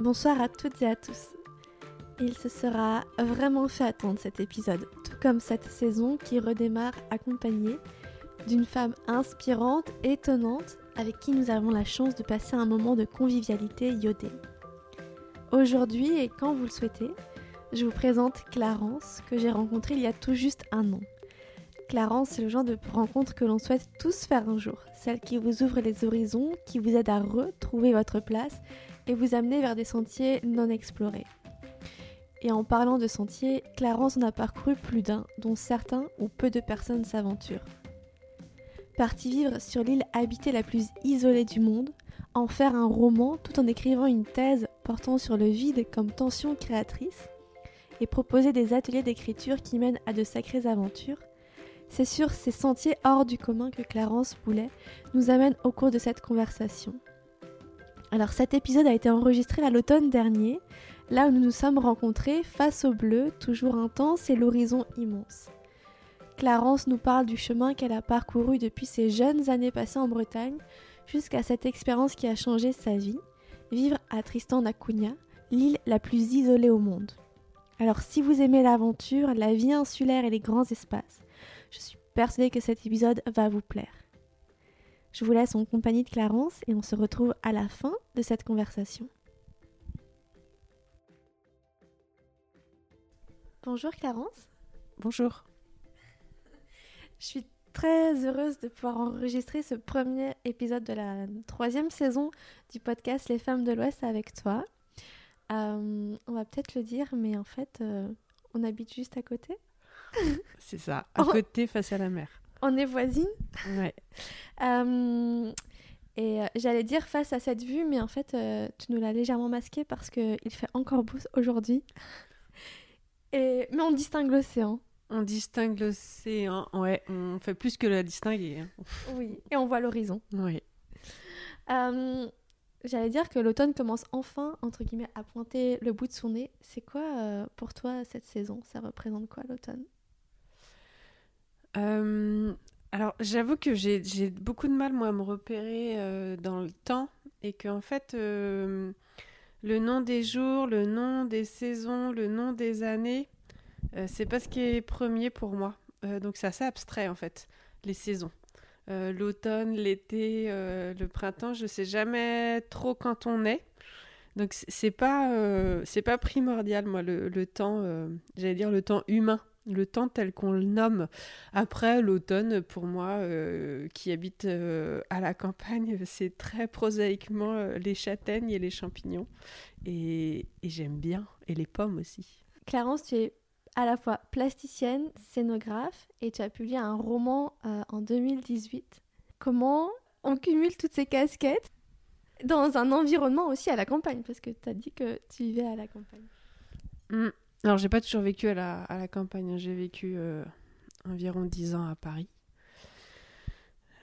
Bonsoir à toutes et à tous. Il se sera vraiment fait attendre cet épisode, tout comme cette saison qui redémarre accompagnée d'une femme inspirante, étonnante, avec qui nous avons la chance de passer un moment de convivialité iodée. Aujourd'hui, et quand vous le souhaitez, je vous présente Clarence, que j'ai rencontrée il y a tout juste un an. Clarence, c'est le genre de rencontre que l'on souhaite tous faire un jour, celle qui vous ouvre les horizons, qui vous aide à retrouver votre place et vous amener vers des sentiers non explorés. Et en parlant de sentiers, Clarence en a parcouru plus d'un, dont certains ou peu de personnes s'aventurent. Parti vivre sur l'île habitée la plus isolée du monde, en faire un roman tout en écrivant une thèse portant sur le vide comme tension créatrice, et proposer des ateliers d'écriture qui mènent à de sacrées aventures, c'est sur ces sentiers hors du commun que Clarence Boulet nous amène au cours de cette conversation. Alors cet épisode a été enregistré à l'automne dernier, là où nous nous sommes rencontrés face au bleu, toujours intense et l'horizon immense. Clarence nous parle du chemin qu'elle a parcouru depuis ses jeunes années passées en Bretagne jusqu'à cette expérience qui a changé sa vie, vivre à Tristan d'Acunha, l'île la plus isolée au monde. Alors si vous aimez l'aventure, la vie insulaire et les grands espaces, je suis persuadée que cet épisode va vous plaire. Je vous laisse en compagnie de Clarence et on se retrouve à la fin de cette conversation. Bonjour Clarence. Bonjour. Je suis très heureuse de pouvoir enregistrer ce premier épisode de la troisième saison du podcast Les femmes de l'Ouest avec toi. Euh, on va peut-être le dire, mais en fait, euh, on habite juste à côté. C'est ça, à côté face à la mer. On est voisines. Ouais. Euh, et j'allais dire face à cette vue, mais en fait, tu nous l'as légèrement masqué parce qu'il fait encore beau aujourd'hui. Et... Mais on distingue l'océan. On distingue l'océan, ouais, on fait plus que la distinguer. Hein. Oui, et on voit l'horizon. Oui. J'allais dire que l'automne commence enfin, entre guillemets, à pointer le bout de son nez. C'est quoi euh, pour toi cette saison? Ça représente quoi l'automne? Euh, Alors j'avoue que j'ai beaucoup de mal moi à me repérer euh, dans le temps et qu'en en fait le nom des jours, le nom des saisons, le nom des années, c'est pas ce qui est premier pour moi. donc c'est assez abstrait en fait, les saisons. Euh, l'automne, l'été, euh, le printemps, je sais jamais trop quand on est. Donc c'est pas euh, c'est pas primordial moi le, temps j'allais dire le temps humain le temps tel qu'on le nomme. Après, l'automne, pour moi, qui habite à la campagne, c'est très prosaïquement les châtaignes et les champignons. Et, et j'aime bien. Et les pommes aussi. Clarence, tu es à la fois plasticienne, scénographe, et tu as publié un roman euh, en 2018. Comment on cumule toutes ces casquettes dans un environnement aussi à la campagne? Parce que tu as dit que tu vivais à la campagne. Mmh. Alors, j'ai pas toujours vécu à la, campagne. Hein. J'ai vécu euh, environ 10 ans à Paris.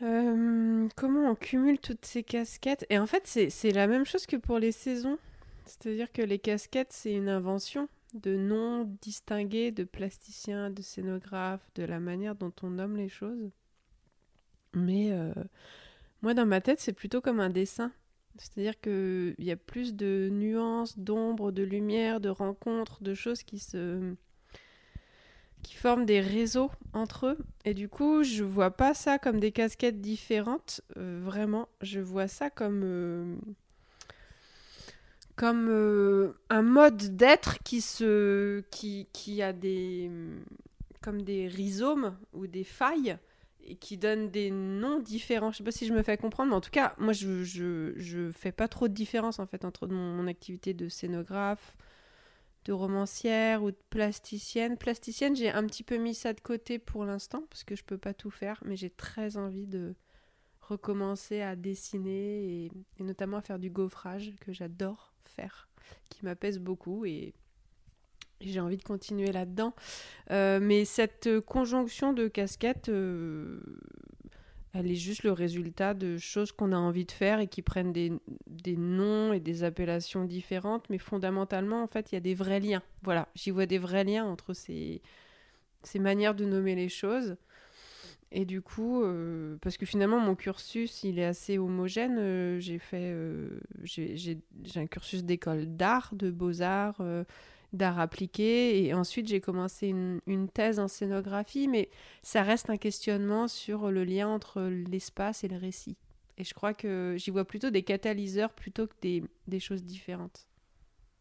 Euh, comment on cumule toutes ces casquettes? Et en fait, c'est la même chose que pour les saisons. C'est-à-dire que les casquettes, c'est une invention de noms distingués de plasticiens, de scénographes, de la manière dont on nomme les choses. Mais euh, moi, dans ma tête, c'est plutôt comme un dessin. C'est-à-dire qu'il y a plus de nuances, d'ombre, de lumière, de rencontres, de choses qui se qui forment des réseaux entre eux. Et du coup, je vois pas ça comme des casquettes différentes. Euh, vraiment, je vois ça comme euh, comme euh, un mode d'être qui se qui, qui a des comme des rhizomes ou des failles qui donne des noms différents. Je sais pas si je me fais comprendre, mais en tout cas, moi je, je, fais pas trop de différence en fait entre mon, activité de scénographe, de romancière ou de plasticienne. Plasticienne, j'ai un petit peu mis ça de côté pour l'instant parce que je peux pas tout faire, mais j'ai très envie de recommencer à dessiner et, et notamment à faire du gaufrage que j'adore faire, qui m'apaise beaucoup et j'ai envie de continuer là-dedans. Euh, mais cette conjonction de casquettes, euh, elle est juste le résultat de choses qu'on a envie de faire et qui prennent des, des, noms et des appellations différentes. Mais fondamentalement, en fait, il y a des vrais liens. Voilà, j'y vois des vrais liens entre ces, ces manières de nommer les choses. Et du coup, euh, parce que finalement, mon cursus, il est assez homogène. j'ai fait, j'ai un cursus d'école d'art, de beaux-arts, d'art appliqué. Et ensuite, j'ai commencé une, une thèse en scénographie. Mais ça reste un questionnement sur le lien entre l'espace et le récit. Et je crois que j'y vois plutôt des catalyseurs plutôt que des, des choses différentes.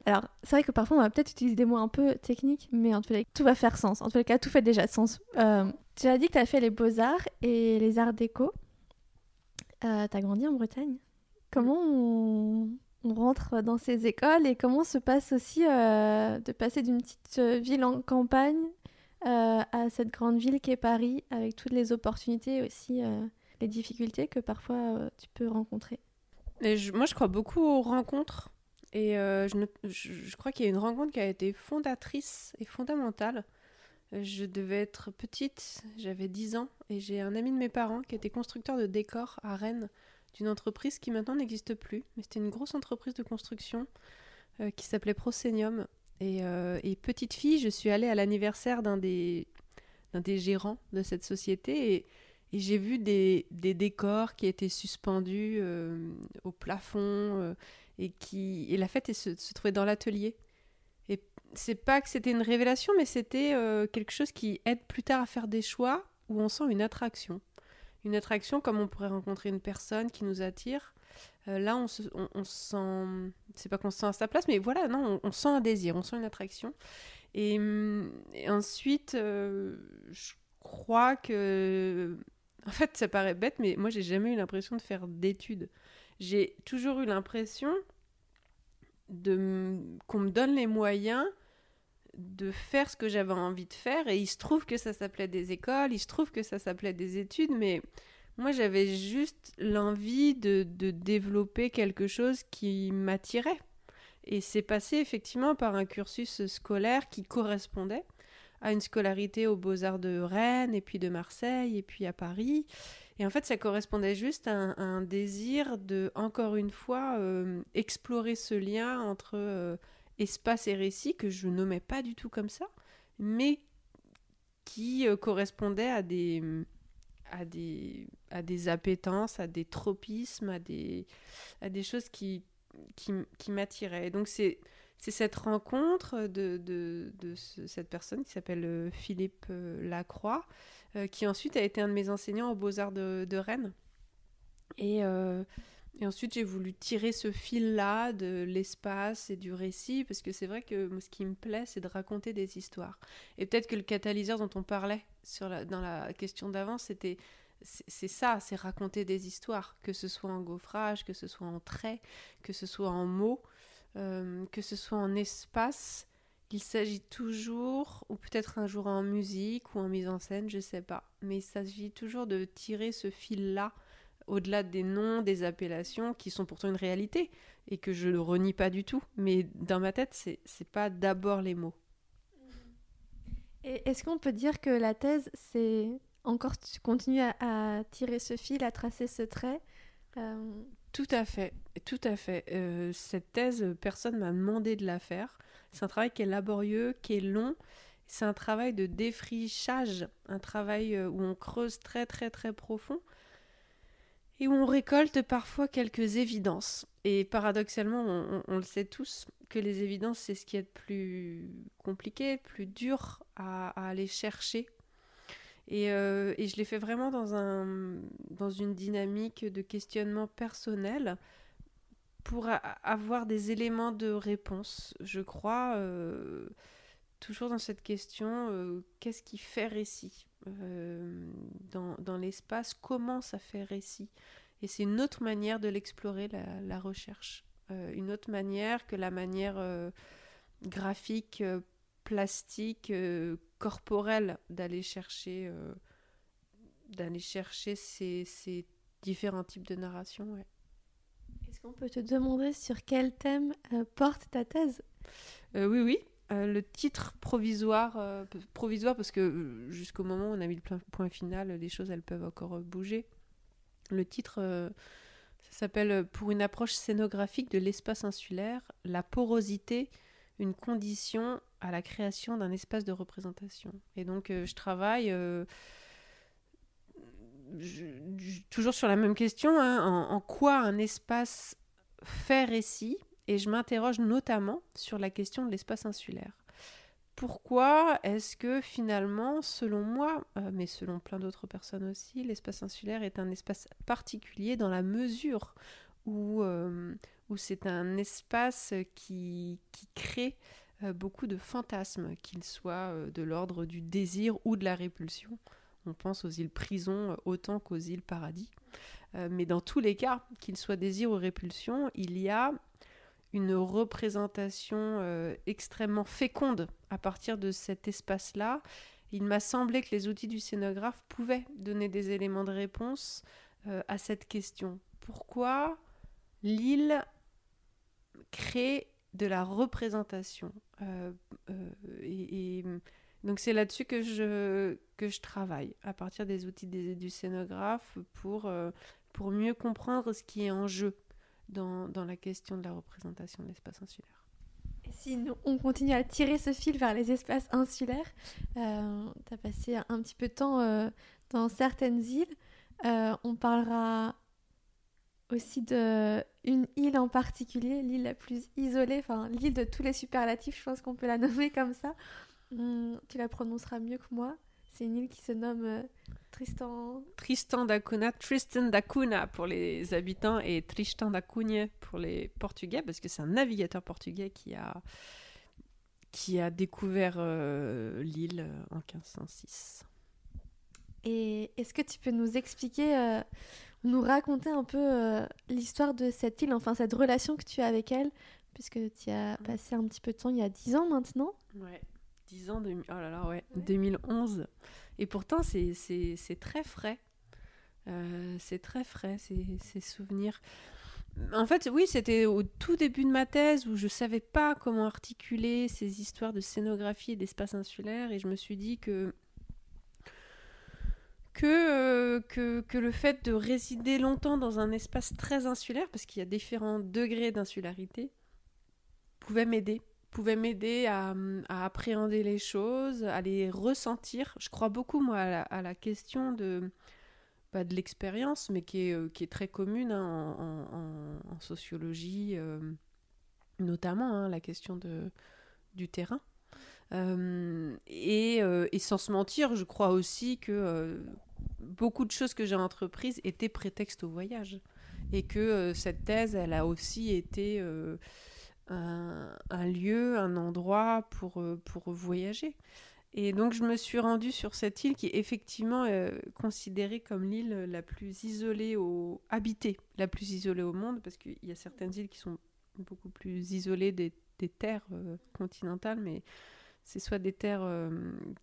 Alors, c'est vrai que parfois on va peut-être utiliser des mots un peu techniques, mais en les cas, tout va faire sens. En les cas, tout fait déjà sens. Euh, tu as dit que tu as fait les beaux-arts et les arts déco. Euh, tu as grandi en Bretagne? Comment on, on rentre dans ces écoles et comment se passe aussi euh, de passer d'une petite euh, ville en campagne euh, à cette grande ville qui est Paris, avec toutes les opportunités et aussi les difficultés que parfois tu peux rencontrer? Et moi, je crois beaucoup aux rencontres. Et je, je- crois qu'il y a une rencontre qui a été fondatrice et fondamentale. Je devais être petite, j'avais 10 ans, et j'ai un ami de mes parents qui était constructeur de décors à Rennes, d'une entreprise qui maintenant n'existe plus. Mais c'était une grosse entreprise de construction euh, qui s'appelait Proscenium. Et, euh, et petite fille, je suis allée à l'anniversaire d'un des, des gérants de cette société et, j'ai vu des, décors qui étaient suspendus euh, au plafond et qui et la fête se, se trouvait dans l'atelier. Et c'est pas que c'était une révélation, mais c'était quelque chose qui aide plus tard à faire des choix où on sent une attraction. Une attraction comme on pourrait rencontrer une personne qui nous attire. Euh, là, on se, sent. C'est pas qu'on se sent à sa place, mais voilà, non, on, sent un désir, on sent une attraction. Et, hum, ensuite, euh, je crois que. En fait, ça paraît bête, mais moi, j'ai jamais eu l'impression de faire d'études. J'ai toujours eu l'impression de qu'on me donne les moyens de faire ce que j'avais envie de faire. Et il se trouve que ça s'appelait des écoles, il se trouve que ça s'appelait des études, mais moi, j'avais juste l'envie de, de développer quelque chose qui m'attirait. Et c'est passé effectivement par un cursus scolaire qui correspondait à une scolarité aux Beaux-Arts de Rennes, et puis de Marseille, et puis à Paris. Et en fait, ça correspondait juste à un, désir de, encore une fois, euh, explorer ce lien entre euh, espace et récit que je nommais pas du tout comme ça, mais qui euh, correspondait à des, à, des, à des appétences, à des tropismes, à des, à des choses qui, qui, m'attiraient. Donc, c'est. C'est cette rencontre de, de, de ce- cette personne qui s'appelle euh, Philippe euh, Lacroix, qui ensuite a été un de mes enseignants aux Beaux-Arts de, de Rennes. Et, et ensuite, j'ai voulu tirer ce fil-là de l'espace et du récit, parce que c'est vrai que ce qui me plaît, c'est de raconter des histoires. Et peut-être que le catalyseur dont on parlait dans la question d'avant, c'était c'est c'est ça, c'est raconter des histoires, que ce soit en gaufrage, que ce soit en traits, que ce soit en mots, euh, que ce soit en espace. Il s'agit toujours, ou peut-être un jour en musique ou en mise en scène, je sais pas, mais il s'agit toujours de tirer ce fil-là au-delà des noms, des appellations qui sont pourtant une réalité et que je ne renie pas du tout. Mais dans ma tête, c'est c'est pas d'abord les mots. Et est-ce qu'on peut dire que la thèse, c'est encore, tu continues à, à tirer ce fil, à tracer ce trait? Euh, Tout à fait, tout à fait. Euh, cette thèse, personne m'a demandé de la faire. C'est un travail qui est laborieux, qui est long. C'est un travail de défrichage, un travail euh, où on creuse très très très profond et où on récolte parfois quelques évidences. Et paradoxalement, on, le sait tous, que les évidences, c'est ce qui est le plus compliqué, plus dur à, aller chercher. Et, euh, et je l'ai fait vraiment dans, un, dans une dynamique de questionnement personnel pour avoir des éléments de réponse. Je crois euh, toujours dans cette question, euh, qu'est-ce qui fait récit? Euh, dans, dans l'espace Comment ça fait récit Et c'est une autre manière de l'explorer, la, la recherche. Euh, une autre manière que la manière euh, graphique, plastique, corporelle d'aller chercher, d'aller chercher ces, ces différents types de narration. ouais. Est-ce qu'on peut te demander sur quel thème porte ta thèse? Oui, oui. Euh, le titre provisoire, euh, provisoire parce que euh, jusqu'au moment où on a mis le point final, les choses elles peuvent encore bouger. Le titre, ça s'appelle Pour une approche scénographique de l'espace insulaire, la porosité, une condition à la création d'un espace de représentation. Et donc je travaille toujours sur la même question, hein, en, quoi un espace fait récit Et je m'interroge notamment sur la question de l'espace insulaire. Pourquoi est-ce que finalement, selon moi, euh, mais selon plein d'autres personnes aussi, l'espace insulaire est un espace particulier dans la mesure où, euh, où c'est un espace qui, qui crée euh, beaucoup de fantasmes, qu'ils soient de l'ordre du désir ou de la répulsion. On pense aux îles prison autant qu'aux îles paradis. mais dans tous les cas, qu'ils soient désir ou répulsion, il y a une représentation euh, extrêmement féconde à partir de cet espace-là. Il m'a semblé que les outils du scénographe pouvaient donner des éléments de réponse euh, à cette question. Pourquoi l'île crée de la représentation euh, et, donc c'est là-dessus que je, que je travaille, à partir des outils du scénographe, pour, pour mieux comprendre ce qui est en jeu dans, la question de la représentation de l'espace insulaire. Si on continue à tirer ce fil vers les espaces insulaires, euh, tu as passé un petit peu de temps euh, dans certaines îles. Euh, on parlera aussi de une île en particulier, l'île la plus isolée, enfin l'île de tous les superlatifs, je pense qu'on peut la nommer comme ça. Hum, tu la prononceras mieux que moi. C'est une île qui se nomme euh, Tristan. Tristan da Cunha, Tristan da Cunha pour les habitants et Tristan da Cunha pour les Portugais, parce que c'est un navigateur portugais qui a, qui a découvert euh, l'île euh, en 1506. Et est-ce que tu peux nous expliquer, nous raconter un peu l'histoire de cette île, enfin cette relation que tu as avec elle, puisque tu as passé un petit peu de temps il y a 10 ans maintenant? Ouais. 10 ans, de... oh là là, ouais, 2011. Et pourtant, c'est très frais. Euh, c'est très frais, ces, souvenirs. En fait, oui, c'était au tout début de ma thèse où je savais pas comment articuler ces histoires de scénographie et d'espace insulaire. Et je me suis dit que que, euh, que, que, le fait de résider longtemps dans un espace très insulaire, parce qu'il y a différents degrés d'insularité, pouvait m'aider pouvait m'aider à, appréhender les choses, à les ressentir. Je crois beaucoup, moi, à la, question de, bah, de l'expérience, mais qui est, euh, qui est, très commune hein, en, sociologie, euh, notamment hein, la question de, du terrain. Euh, et, et, sans se mentir, je crois aussi que beaucoup de choses que j'ai entreprises étaient prétexte au voyage. Et que cette thèse, elle a aussi été un, lieu, un endroit pour, euh, pour voyager. Et donc je me suis rendue sur cette île qui est effectivement euh, considérée comme l'île la plus isolée au habitée, la plus isolée au monde, parce qu'il y a certaines îles qui sont beaucoup plus isolées des, terres euh, continentales, mais c'est soit des terres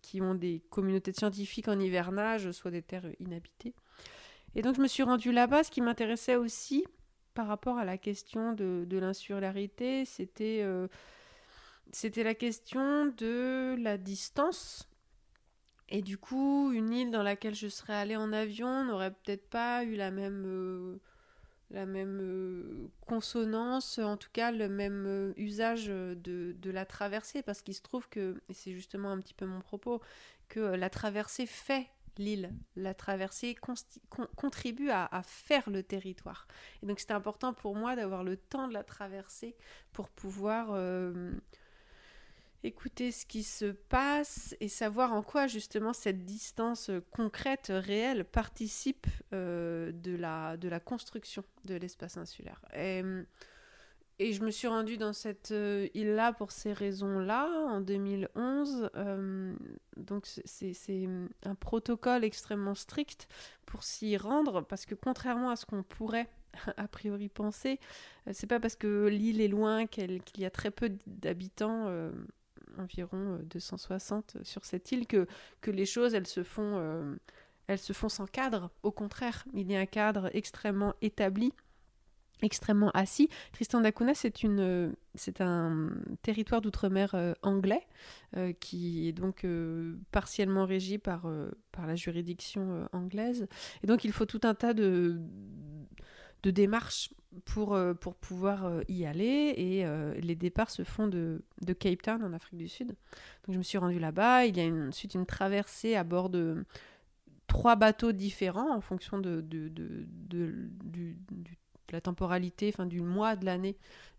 qui ont des communautés de scientifiques en hivernage, soit des terres inhabitées. Et donc je me suis rendue là-bas. Ce qui m'intéressait aussi, par rapport à la question de, l'insularité, c'était euh, c'était la question de la distance. Et du coup, une île dans laquelle je serais allée en avion n'aurait peut-être pas eu la même, euh, euh, consonance, en tout cas le même usage de, de, la traversée, parce qu'il se trouve que, et c'est justement un petit peu mon propos, que la traversée fait l'île, la traversée contribue à, faire le territoire. Et donc c'était important pour moi d'avoir le temps de la traverser pour pouvoir euh, écouter ce qui se passe et savoir en quoi justement cette distance concrète, réelle, participe euh, de, la, de la construction de l'espace insulaire. Et je me suis rendue dans cette euh, île-là pour ces raisons-là, en 2011. Euh, donc c'est un protocole extrêmement strict pour s'y rendre, parce que contrairement à ce qu'on pourrait a priori penser, euh, c'est pas parce que l'île est loin qu'il y a très peu d'habitants, environ 260 sur cette île, que, que les choses elles se font... elles se font sans cadre, au contraire, il y a un cadre extrêmement établi extrêmement assis. Tristan d'Acunha, c'est une, euh, c'est un territoire d'outre-mer euh, anglais euh, qui est donc partiellement régi par, par la juridiction anglaise. Et donc il faut tout un tas de, de démarches pour, pour pouvoir y aller. Et les départs se font de, de, Cape Town en Afrique du Sud. Donc je me suis rendue là-bas. Il y a une, ensuite une traversée à bord de trois bateaux différents en fonction de, de, de, du- du- la temporalité, enfin du mois de l'année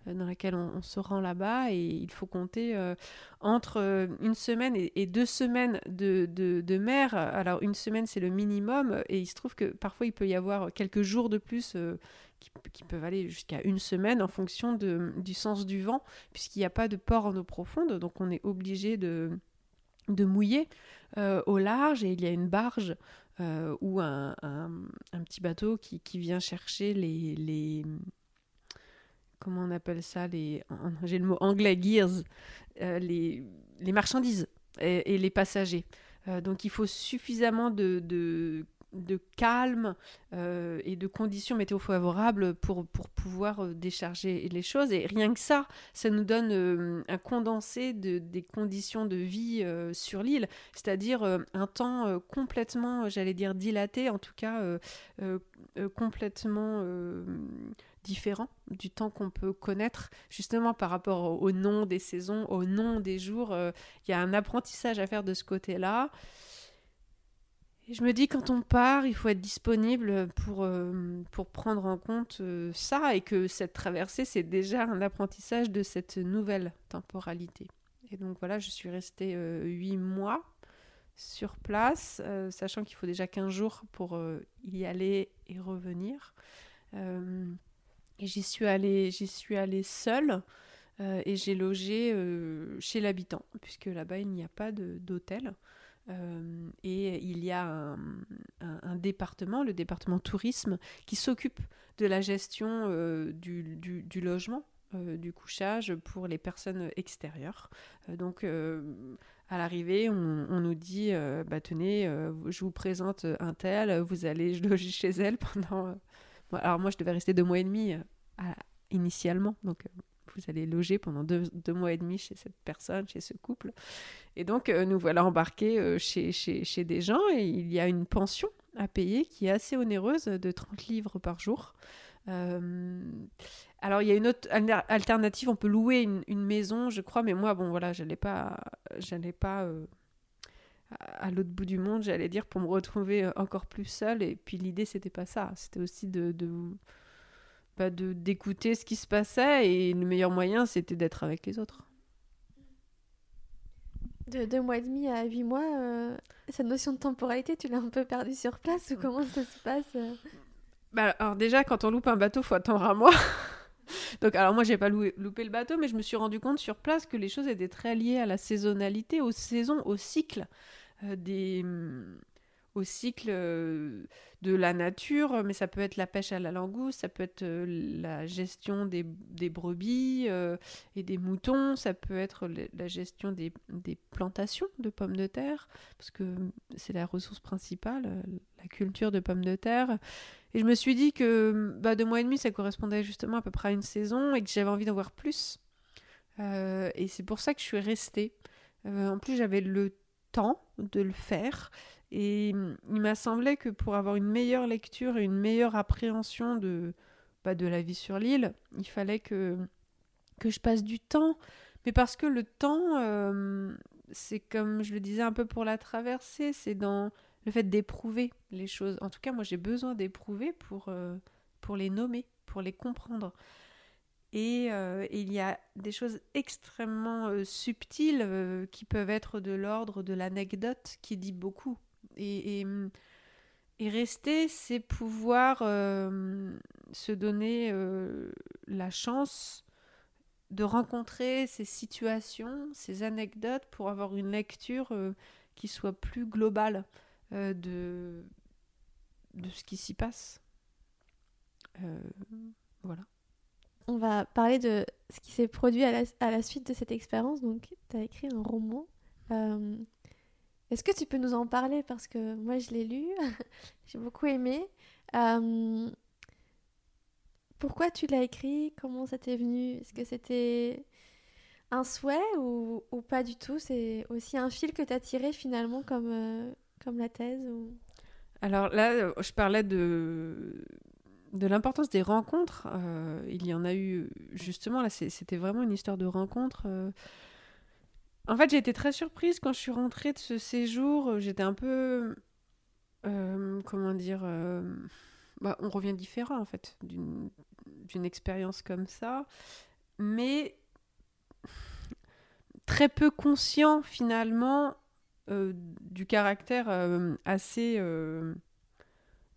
euh, dans laquelle on, se rend là-bas. Et il faut compter euh, entre euh, une semaine et, deux semaines de, mer. Alors une semaine, c'est le minimum. Et il se trouve que parfois, il peut y avoir quelques jours de plus. qui, peuvent aller jusqu'à une semaine en fonction du sens du vent, puisqu'il n'y a pas de port en eau profonde, donc on est obligé de, mouiller au large et il y a une barge euh, ou un, un- un petit bateau qui, qui vient chercher les, les comment on appelle ça les j'ai le mot anglais gears euh, les, les marchandises et, et les passagers. Euh, donc il faut suffisamment de, de, de calme euh, et de conditions météo favorables pour, pour pouvoir euh, décharger les choses et rien que ça ça nous donne euh, un condensé de, des conditions de vie euh, sur l'île, c'est-à-dire euh, un temps euh, complètement, euh, j'allais dire dilaté, en tout cas euh, euh, euh, complètement euh, différent du temps qu'on peut connaître, justement par rapport au, nom des saisons, au nom des jours. euh, Il y a un apprentissage à faire de ce côté-là. Et je me dis, quand on part, il faut être disponible pour, euh, pour prendre en compte euh, ça et que cette traversée, c'est déjà un apprentissage de cette nouvelle temporalité. Et donc voilà, je suis restée euh, huit mois sur place, sachant qu'il faut déjà 15 jours pour y aller et revenir. Et j'y suis allée, j'y suis allée seule et j'ai logé chez l'habitant, puisque là-bas il n'y a pas d'hôtel. Euh, et il y a un, département, le département tourisme, qui s'occupe de la gestion euh, du, logement, euh, du couchage pour les personnes extérieures. Donc, à l'arrivée, on, nous dit bah, tenez, je vous présente un tel, vous allez loger chez elle pendant. alors, moi, je devais rester deux mois et demi initialement, donc. Vous allez loger pendant deux, deux mois et demi chez cette personne, chez ce couple. Et donc, euh, nous voilà embarqués euh, chez, chez, chez des gens et il y a une pension à payer qui est assez onéreuse de 30 livres par jour. Euh, alors, il y a une autre alter- alternative, on peut louer une, maison, je crois, mais moi, bon, voilà, j'allais pas, j'allais pas à l'autre bout du monde, j'allais dire, pour me retrouver encore plus seule. Et puis, l'idée, c'était pas ça. C'était aussi de, de, bah, de- d'écouter ce qui se passait et le meilleur moyen, c'était d'être avec les autres. De deux mois et demi à huit mois, euh, cette notion de temporalité, tu l'as un peu perdue sur place ou comment ça se passe euh Bah, alors déjà, quand on loupe un bateau, faut attendre un mois. Donc, alors moi, j'ai pas loué- loupé le bateau, mais je me suis rendu compte sur place que les choses étaient très liées à la saisonnalité, aux saisons, au cycle euh, des, hum, au cycle euh, de la nature. Mais ça peut être la pêche à la langouste, ça peut être euh, la gestion des, des brebis euh, et des moutons, ça peut être la gestion des, des plantations de pommes de terre, parce que c'est la ressource principale, la culture de pommes de terre. Et je me suis dit que bah, deux mois et demi, ça correspondait justement à peu près à une saison et que j'avais envie d'en voir plus. Et c'est pour ça que je suis restée. En plus, j'avais le temps de le faire. Et il m'a semblé que pour avoir une meilleure lecture et une meilleure appréhension de, bah, de la vie sur l'île, il fallait que, que je passe du temps. Mais parce que le temps, euh, c'est comme je le disais un peu pour la traversée, c'est dans le fait d'éprouver les choses. En tout cas, moi, j'ai besoin d'éprouver pour, euh, pour les nommer, pour les comprendre. Et euh, il y a des choses extrêmement subtiles qui peuvent être de l'ordre de l'anecdote qui dit beaucoup. Et, rester, c'est pouvoir euh, se donner euh, la chance de rencontrer ces situations, ces anecdotes pour avoir une lecture euh, qui soit plus globale de, de ce qui s'y passe. Voilà. On va parler de ce qui s'est produit à la, à la suite de cette expérience. Donc, tu as écrit un roman. Est-ce que tu peux nous en parler? Parce que moi, je l'ai lu. J'ai beaucoup aimé. Euh, Pourquoi tu l'as écrit? Comment ça t'est venu? Est-ce que c'était un souhait ou, pas du tout? C'est aussi un fil que tu as tiré finalement comme, euh, comme la thèse. Alors là, euh, je parlais de, de l'importance des rencontres. Euh, il y en a eu, justement, là, c'était vraiment une histoire de rencontre. Euh. En fait, j'ai été très surprise quand je suis rentrée de ce séjour. J'étais un peu euh, comment dire, euh, bah, on revient différent en fait d'une expérience comme ça, mais très peu conscient finalement euh, du caractère euh, assez, euh,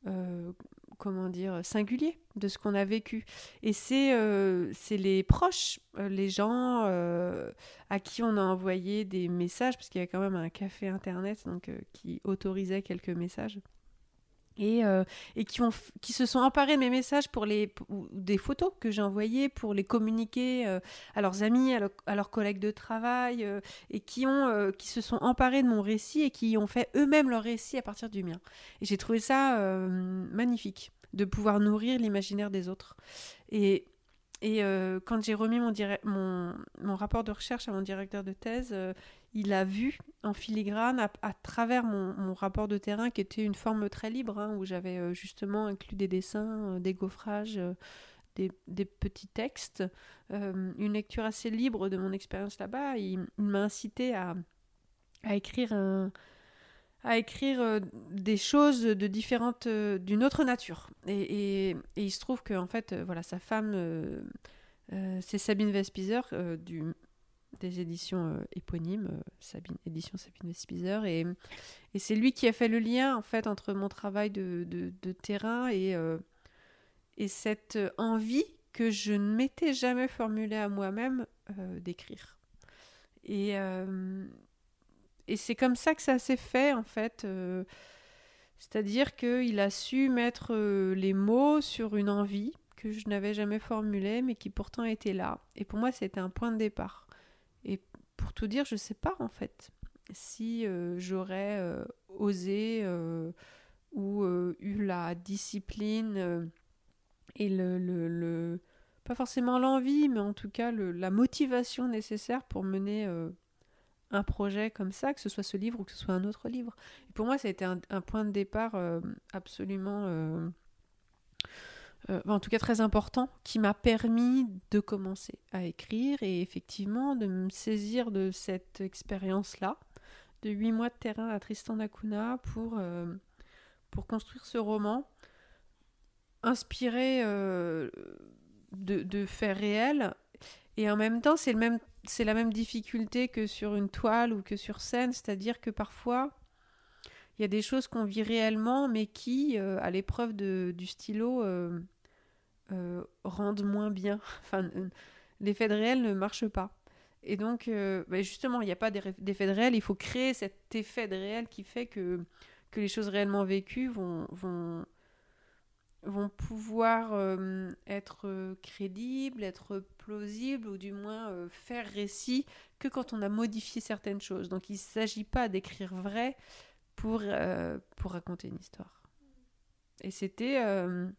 euh, comment dire, singulier de ce qu'on a vécu. Et c'est euh, les proches, euh, les gens euh, à qui on a envoyé des messages, parce qu'il y a quand même un café internet donc, qui autorisait quelques messages. Et, et qui, ont, qui se sont emparés de mes messages pour les, ou des photos que j'ai envoyées pour les communiquer à leurs amis, à, à leurs collègues de travail, et qui, ont, qui se sont emparés de mon récit et qui ont fait eux-mêmes leur récit à partir du mien. Et j'ai trouvé ça magnifique de pouvoir nourrir l'imaginaire des autres. Et, et euh, quand j'ai remis mon, mon, mon rapport de recherche à mon directeur de thèse, euh, il a vu en filigrane à, travers mon, mon rapport de terrain qui était une forme très libre, hein, où j'avais euh, justement inclus des dessins, des gaufrages, des, des petits textes, une lecture assez libre de mon expérience là-bas. Il, il m'a incité à, à écrire un, à écrire euh, des choses de différentes, euh, d'une autre nature. Et, il se trouve que en fait, euh, voilà, sa femme, c'est Sabine Vespizer du, des éditions euh, éponymes, Sabine, édition Sabine Vespizer, et, c'est lui qui a fait le lien en fait entre mon travail de, terrain et, et cette envie que je ne m'étais jamais formulée à moi-même d'écrire. Et, et c'est comme ça que ça s'est fait en fait. euh, C'est-à-dire qu'il a su mettre euh, les mots sur une envie que je n'avais jamais formulée, mais qui pourtant était là. Et pour moi, c'était un point de départ. Et pour tout dire, je ne sais pas en fait si euh, j'aurais osé ou eu la discipline et le, le- le- pas forcément l'envie, mais en tout cas le- la motivation nécessaire pour mener un projet comme ça, que ce soit ce livre ou que ce soit un autre livre. Et pour moi, ça a été un, point de départ euh, absolument, euh, euh, en tout cas très important, qui m'a permis de commencer à écrire et effectivement de me saisir de cette expérience-là, de huit mois de terrain à Tristan d'Acunha pour, pour construire ce roman inspiré de, de faits réels et en même temps c'est le même c'est la même difficulté que sur une toile ou que sur scène c'est-à-dire que parfois il y a des choses qu'on vit réellement mais qui euh, à l'épreuve du stylo euh, euh, rendent moins bien. Enfin l'effet de réel ne marche pas. Et donc bah, justement il n'y a pas d'eff- d'effet de réel. Il faut créer cet effet de réel qui fait que les choses réellement vécues vont vont pouvoir euh, être euh, crédibles, être plausibles ou du moins euh, faire récit que quand on a modifié certaines choses. Donc il ne s'agit pas d'écrire vrai pour, pour raconter une histoire. Et c'était un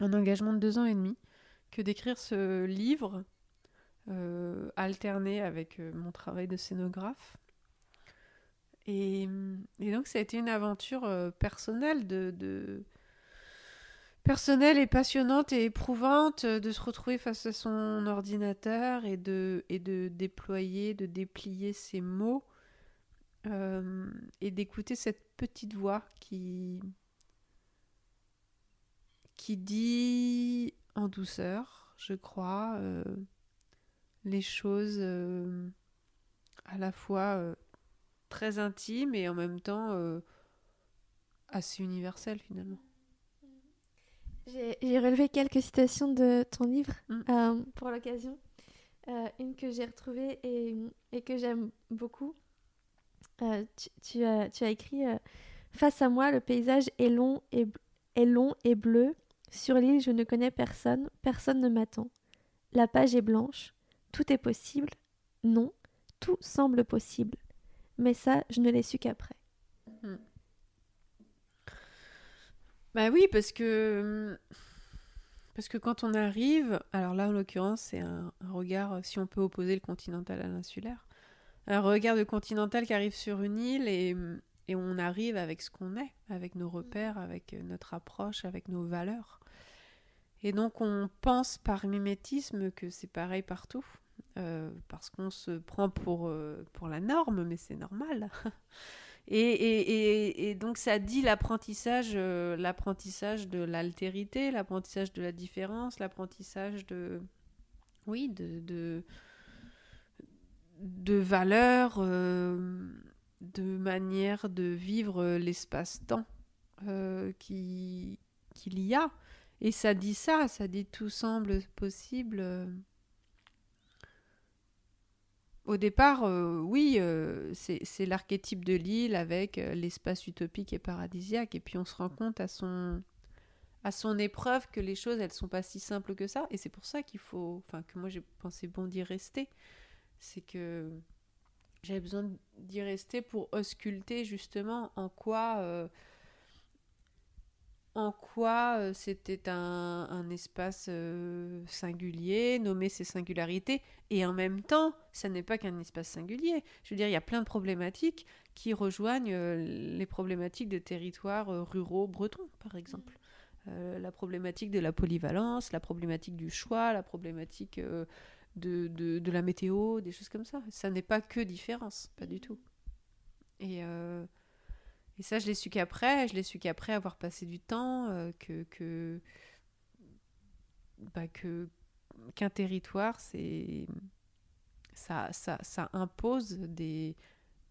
engagement de deux ans et demi que d'écrire ce livre alterné avec mon travail de scénographe. Et, donc ça a été une aventure personnelle de, personnelle et passionnante et éprouvante euh, de se retrouver face à son ordinateur et de, déployer, de déplier ses mots euh, et d'écouter cette petite voix qui, dit en douceur, je crois, euh, les choses à la fois très intimes et en même temps assez universelles finalement. J'ai relevé quelques citations de ton livre Mm. euh, pour l'occasion. Euh, une que j'ai retrouvée et, et que j'aime beaucoup. Euh, tu, tu as, tu as écrit Face à moi, le paysage est long et, b- est long et bleu. Sur l'île, je ne connais personne. Personne ne m'attend. La page est blanche. Tout est possible. Non, tout semble possible. Mais ça, je ne l'ai su qu'après. Bah oui, parce que parce que quand on arrive, alors là en l'occurrence c'est un, un regard, si on peut opposer le continental à l'insulaire, un regard de continental qui arrive sur une île et, et on arrive avec ce qu'on est, avec nos repères, avec notre approche, avec nos valeurs. Et donc on pense par mimétisme que c'est pareil partout, euh, parce qu'on se prend pour, euh, pour la norme, mais c'est normal. Et, donc ça dit l'apprentissage, euh, l'apprentissage de l'altérité, l'apprentissage de la différence, l'apprentissage de, oui, de, de, valeurs, euh, de manière de vivre l'espace-temps euh, qui qu'il y a. Et ça dit ça, ça dit tout semble possible. Au départ, euh, oui, euh, c'est l'archétype de l'île avec euh, l'espace utopique et paradisiaque. Et puis on se rend compte à son, à son épreuve que les choses, elles sont pas si simples que ça. Et c'est pour ça qu'il faut, enfin que moi j'ai pensé bon d'y rester. C'est que j'avais besoin d'y rester pour ausculter justement en quoi en quoi euh, c'était un, espace euh, singulier, nommer ses singularités, et en même temps, ça n'est pas qu'un espace singulier. Je veux dire, il y a plein de problématiques qui rejoignent euh, les problématiques de territoires ruraux bretons, par exemple. la problématique de la polyvalence, la problématique du choix, la problématique de, de, la météo, des choses comme ça. Ça n'est pas que différence, pas du tout. Et et ça, je l'ai su qu'après, je l'ai su qu'après avoir passé du temps, euh, que, que, bah, que qu'un territoire, c'est ça, ça, ça impose des,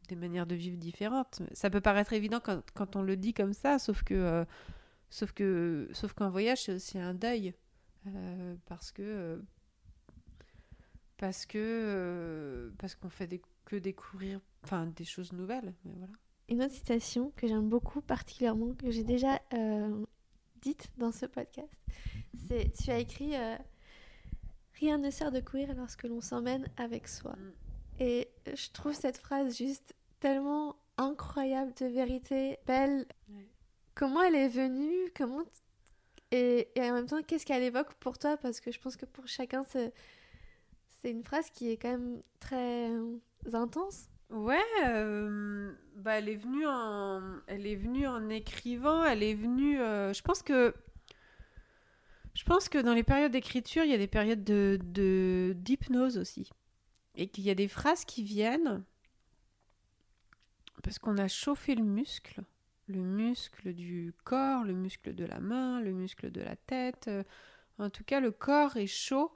des manières de vivre différentes. Ça peut paraître évident quand, quand on le dit comme ça, sauf que euh, sauf que sauf qu'un voyage c'est aussi un deuil euh, parce que parce que parce qu'on fait que découvrir enfin des choses nouvelles. Mais voilà une autre citation que j'aime beaucoup particulièrement, que j'ai déjà euh, dite dans ce podcast, c'est tu as écrit euh, Rien ne sert de courir lorsque l'on s'emmène avec soi. Mm. Et je trouve cette phrase juste tellement incroyable de vérité, belle. Comment elle est venue Comment et, et, en même temps, qu'est-ce qu'elle évoque pour toi? Parce que je pense que pour chacun, c'est une phrase qui est quand même très intense. Ouais, bah elle est venue en, elle est venue en écrivant, elle est venue. Je pense que, je pense que dans les périodes d'écriture, il y a des périodes de d'hypnose aussi, et qu'il y a des phrases qui viennent parce qu'on a chauffé le muscle, le muscle du corps, le muscle de la main, le muscle de la tête. En tout cas, le corps est chaud.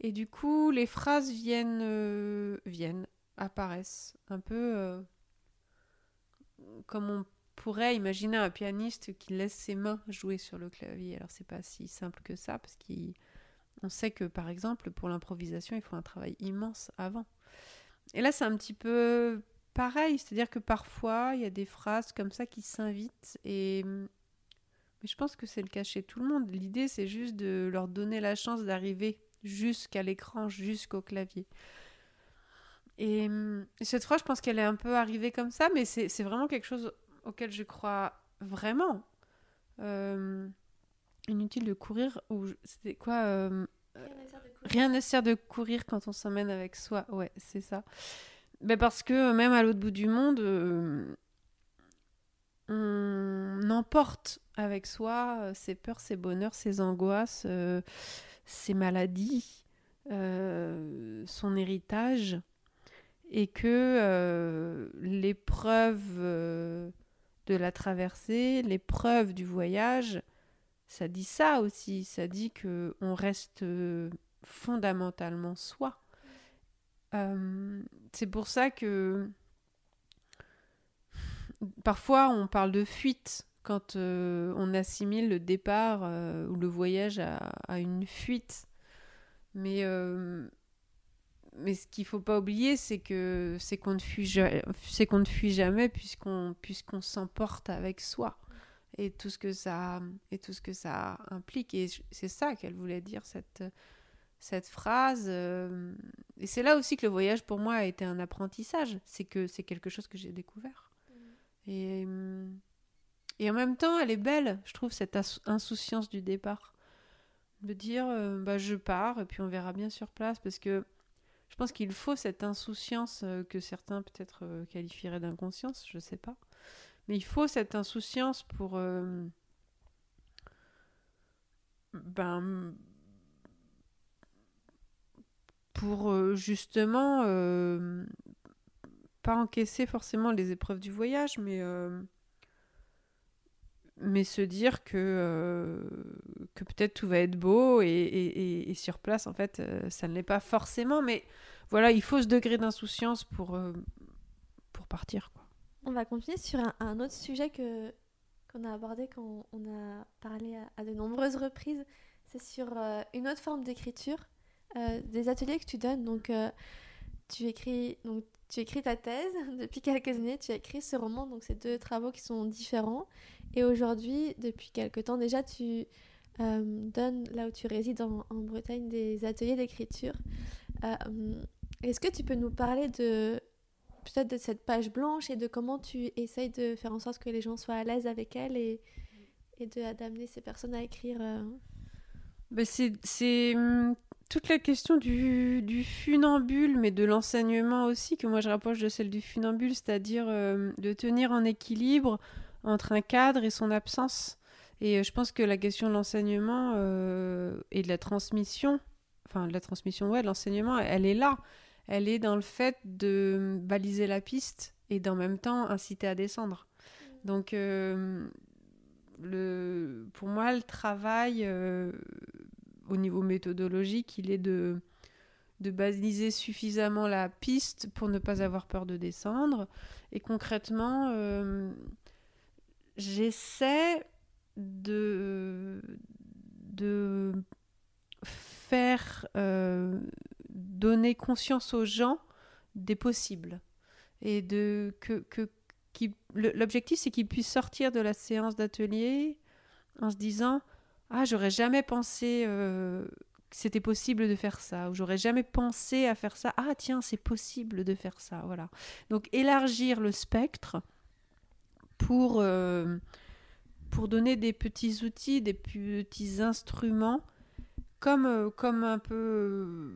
Et du coup, les phrases viennent, viennent apparaissent. Un peu euh, comme on pourrait imaginer un pianiste qui laisse ses mains jouer sur le clavier. Alors c'est pas si simple que ça, parce qu'on sait que par exemple pour l'improvisation, il faut un travail immense avant. Et là c'est un petit peu pareil, c'est-à-dire que parfois il y a des phrases comme ça qui s'invitent et mais je pense que c'est le cas chez tout le monde. L'idée c'est juste de leur donner la chance d'arriver jusqu'à l'écran, jusqu'au clavier. Et cette fois, je pense qu'elle est un peu arrivée comme ça, mais c'est vraiment quelque chose auquel je crois vraiment. Euh, inutile de courir, ou c'était quoi euh, Rien ne sert de courir quand on s'emmène avec soi. Ouais, c'est ça. Ben parce que même à l'autre bout du monde, euh, on emporte avec soi ses peurs, ses bonheurs, ses angoisses, ses maladies, son héritage et que euh, l'épreuve euh, de la traversée, l'épreuve du voyage, ça dit ça aussi, ça dit que on reste euh, fondamentalement soi. c'est pour ça que parfois on parle de fuite quand on assimile le départ ou le voyage à, à une fuite. Mais mais ce qu'il faut pas oublier, c'est que c'est qu'on ne fuit c'est qu'on ne fuit jamais puisqu'on puisqu'on s'emporte avec soi et tout ce que ça et tout ce que ça implique. Et c'est ça qu'elle voulait dire cette cette phrase euh, et c'est là aussi que le voyage pour moi a été un apprentissage. C'est que c'est quelque chose que j'ai découvert. Mm. et et en même temps elle est belle je trouve cette insouciance du départ. De dire euh, bah je pars et puis on verra bien sur place parce que je pense qu'il faut cette insouciance euh, que certains peut-être euh, qualifieraient d'inconscience, je ne sais pas. Mais il faut cette insouciance pour... Euh, ben, pour justement pas encaisser forcément les épreuves du voyage, mais mais se dire que, que peut-être tout va être beau et, sur place, en fait, euh, ça ne l'est pas forcément. Mais voilà, il faut ce degré d'insouciance pour, euh, pour partir. On va continuer sur un, autre sujet que, qu'on a abordé quand on a parlé à, de nombreuses reprises. C'est sur une autre forme d'écriture, des ateliers que tu donnes. Donc, tu écris, donc, tu écris ta thèse depuis quelques années, tu as écrit ce roman, donc c'est deux travaux qui sont différents. Et aujourd'hui, depuis quelques temps déjà, tu euh, donnes, là où tu résides en, Bretagne, des ateliers d'écriture. Euh, est-ce que tu peux nous parler de peut-être de cette page blanche et de comment tu essayes de faire en sorte que les gens soient à l'aise avec elle et, et d'amener ces personnes à écrire euh? ben C'est hum, toute la question du, du, funambule, mais de l'enseignement aussi, que moi je rapproche de celle du funambule, c'est-à-dire de tenir en équilibre entre un cadre et son absence. Et euh, je pense que la question de l'enseignement euh, et de la transmission, enfin de la transmission, ouais, de l'enseignement, elle est là. Elle est dans le fait de baliser la piste et d'en même temps inciter à descendre. Donc, euh, le, pour moi, le travail au niveau méthodologique, il est de, de baliser suffisamment la piste pour ne pas avoir peur de descendre. Et concrètement, j'essaie de, de faire euh, donner conscience aux gens des possibles et de que, que l'objectif c'est qu'ils puissent sortir de la séance d'atelier en se disant ah j'aurais jamais pensé euh, que c'était possible de faire ça ou j'aurais jamais pensé à faire ça. Ah tiens c'est possible de faire ça voilà donc élargir le spectre pour, euh, pour donner des petits outils, des petits instruments, comme, euh, comme un peu, euh,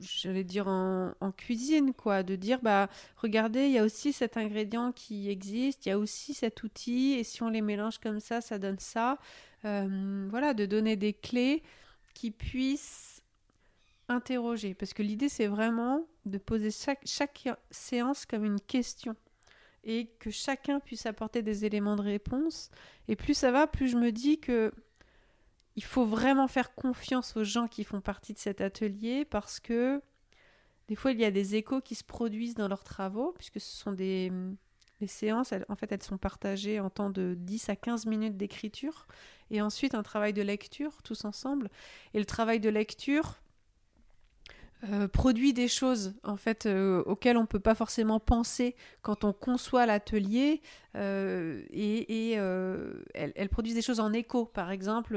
j'allais dire en, en, cuisine, quoi, de dire, bah, regardez, il y a aussi cet ingrédient qui existe, il y a aussi cet outil, et si on les mélange comme ça, ça donne ça. voilà, de donner des clés qui puissent interroger, parce que l'idée, c'est vraiment de poser chaque, chaque séance comme une question et que chacun puisse apporter des éléments de réponse. Et plus ça va, plus je me dis que il faut vraiment faire confiance aux gens qui font partie de cet atelier parce que des fois il y a des échos qui se produisent dans leurs travaux puisque ce sont des les séances, en fait, elles sont partagées en temps de 10 à 15 minutes d'écriture et ensuite un travail de lecture tous ensemble. Et le travail de lecture, euh, produit des choses en fait euh, auxquelles on peut pas forcément penser quand on conçoit l'atelier euh, et, elles, produisent des choses en écho. Par exemple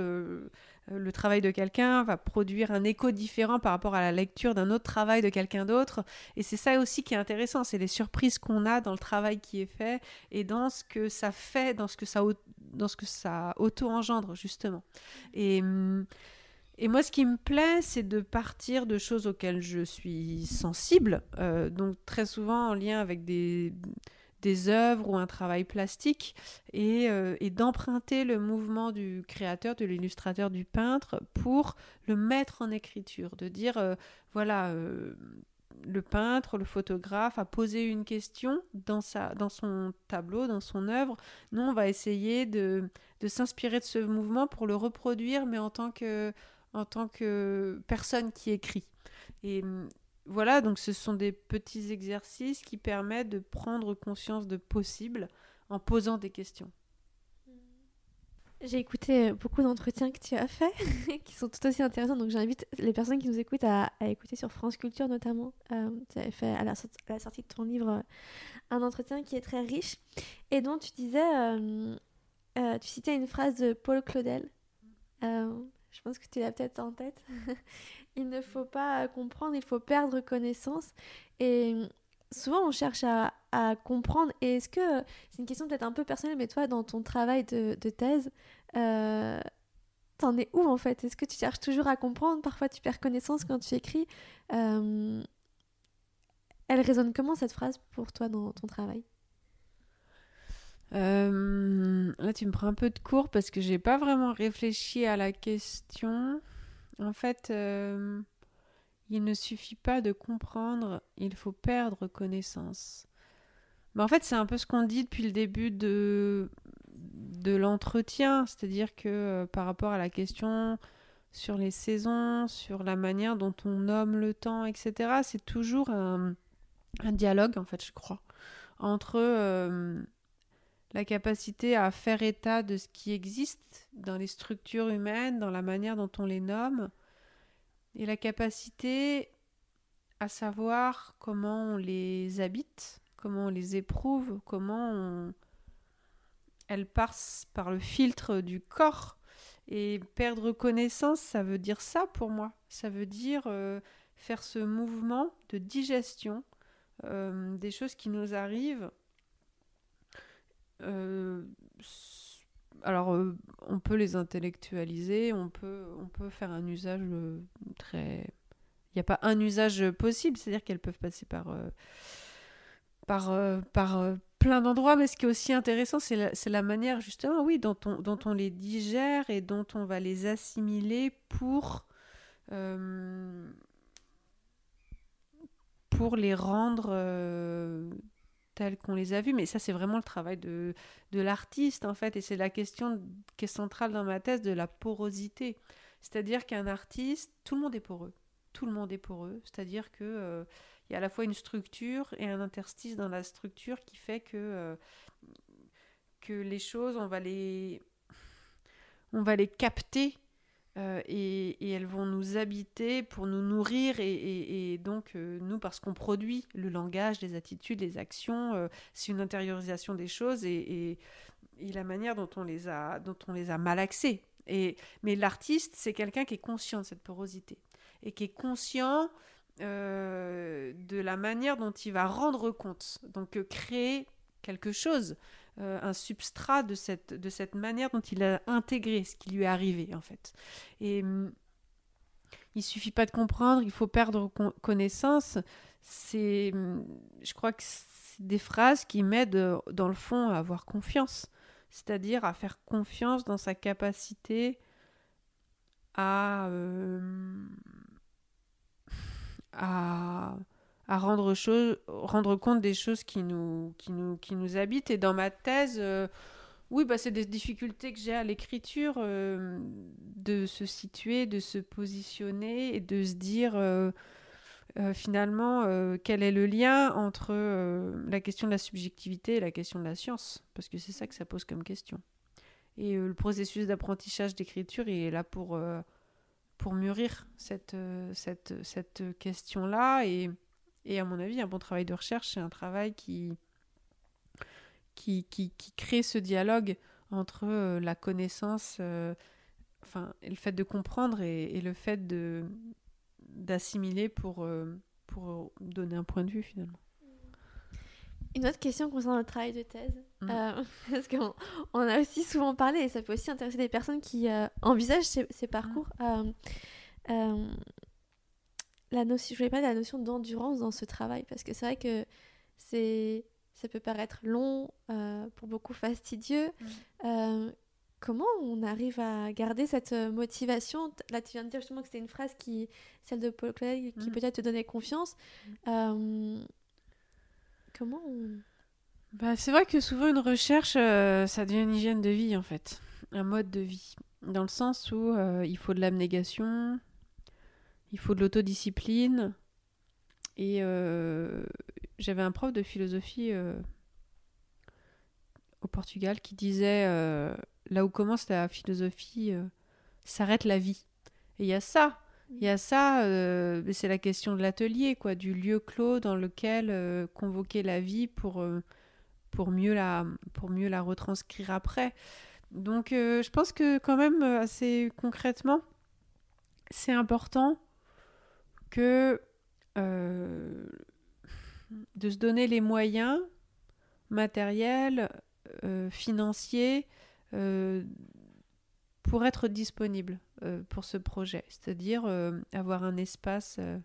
le travail de quelqu'un va produire un écho différent par rapport à la lecture d'un autre travail de quelqu'un d'autre et c'est ça aussi qui est intéressant c'est les surprises qu'on a dans le travail qui est fait et dans ce que ça fait dans ce que ça dans ce que ça auto engendre justement. Et hum, et moi, ce qui me plaît, c'est de partir de choses auxquelles je suis sensible, euh, donc très souvent en lien avec des, des œuvres ou un travail plastique, et, euh, et d'emprunter le mouvement du créateur, de l'illustrateur, du peintre, pour le mettre en écriture, de dire, euh, voilà, le peintre, le photographe a posé une question dans, sa, dans son tableau, dans son œuvre. Nous, on va essayer de, de s'inspirer de ce mouvement pour le reproduire, mais en tant que en tant que personne qui écrit. Et hum, voilà, donc ce sont des petits exercices qui permettent de prendre conscience de possible en posant des questions. J'ai écouté beaucoup d'entretiens que tu as faits, qui sont tout aussi intéressants. Donc j'invite les personnes qui nous écoutent à, écouter sur France Culture notamment. Euh, tu avais fait à la, sortie de ton livre euh, un entretien qui est très riche et dont tu disais, euh, tu citais une phrase de Paul Claudel je pense que tu l'as peut-être en tête. il ne faut pas comprendre, il faut perdre connaissance. Et souvent, on cherche à, comprendre. Et est-ce que, c'est une question peut-être un peu personnelle, mais toi, dans ton travail de, thèse, euh, t'en es où en fait? Est-ce que tu cherches toujours à comprendre? Parfois, tu perds connaissance quand tu écris. Euh, elle résonne comment cette phrase pour toi dans ton travail? Euh, là, tu me prends un peu de cours parce que j'ai pas vraiment réfléchi à la question. En fait, euh, il ne suffit pas de comprendre, il faut perdre connaissance. Bah, en fait, c'est un peu ce qu'on dit depuis le début de, de l'entretien, c'est-à-dire que euh, par rapport à la question sur les saisons, sur la manière dont on nomme le temps, etc., c'est toujours un, dialogue, en fait, je crois, entre la capacité à faire état de ce qui existe dans les structures humaines, dans la manière dont on les nomme, et la capacité à savoir comment on les habite, comment on les éprouve, comment elles passent par le filtre du corps. Et perdre connaissance, ça veut dire ça pour moi. Ça veut dire euh, faire ce mouvement de digestion euh, des choses qui nous arrivent. Euh, alors, on peut les intellectualiser, on peut, faire un usage très il n'y a pas un usage possible, c'est-à-dire qu'elles peuvent passer par, euh, par, euh, euh, plein d'endroits, mais ce qui est aussi intéressant, c'est la, la, manière justement, oui, dont on, dont on les digère et dont on va les assimiler pour les rendre tels qu'on les a vus. Mais ça, c'est vraiment le travail de, de l'artiste, en fait, et c'est la question qui est centrale dans ma thèse de la porosité. C'est-à-dire qu'un artiste, tout le monde est poreux tout le monde est poreux, c'est-à-dire que euh, il y a à la fois une structure et un interstice dans la structure qui fait que euh, que les choses on va les on va les capter euh, et, elles vont nous habiter pour nous nourrir et, donc nous parce qu'on produit le langage, les attitudes, les actions, c'est une intériorisation des choses et, la manière dont on les a dont on les a malaxées. Et, mais l'artiste, c'est quelqu'un qui est conscient de cette porosité et qui est conscient euh, de la manière dont il va rendre compte. Donc euh, créer quelque chose, euh, un substrat de cette, de cette manière dont il a intégré ce qui lui est arrivé en fait. Et hum, il suffit pas de comprendre, il faut perdre connaissance. C'est, hum, je crois que c'est des phrases qui m'aident dans le fond à avoir confiance, c'est-à-dire à faire confiance dans sa capacité à à, rendre, rendre compte des choses qui nous, qui nous, qui nous habitent. Et dans ma thèse, euh, oui, bah, c'est des difficultés que j'ai à l'écriture, euh, de se situer, de se positionner et de se dire euh, finalement quel est le lien entre la question de la subjectivité et la question de la science, parce que c'est ça que ça pose comme question. Et le processus d'apprentissage d'écriture, il est là pour pour mûrir cette, cette, cette question-là. Et, et, à mon avis, un bon travail de recherche, c'est un travail qui, qui, qui, qui, crée ce dialogue entre euh, la connaissance, euh, enfin, le fait de comprendre et, et le fait de d'assimiler pour, pour donner un point de vue finalement. Une autre question concernant le travail de thèse, mm. euh, parce qu'on on a aussi souvent parlé, et ça peut aussi intéresser des personnes qui euh, envisagent ces, parcours. Mm. Euh, la notion, je voulais parler de la notion d'endurance dans ce travail, parce que c'est vrai que c'est, ça peut paraître long, pour beaucoup fastidieux. Mm. comment on arrive à garder cette motivation? Là, tu viens de dire justement que c'était une phrase qui, celle de Paul Clegg, qui peut-être te donnait confiance. Comment bah, C'est vrai que souvent une recherche, euh, ça devient une hygiène de vie en fait, un mode de vie. Dans le sens où euh, il faut de l'abnégation, il faut de l'autodiscipline. Et euh, j'avais un prof de philosophie au Portugal qui disait là où commence la philosophie, s'arrête la vie. Et il y a ça il y a ça, euh, c'est la question de l'atelier, quoi, du lieu clos dans lequel euh, convoquer la vie pour, euh, pour, mieux la, pour mieux la retranscrire après. Donc je pense que quand même, assez concrètement, c'est important que de se donner les moyens matériels, financiers, pour être disponible euh, pour ce projet, c'est-à-dire euh, avoir un espace euh,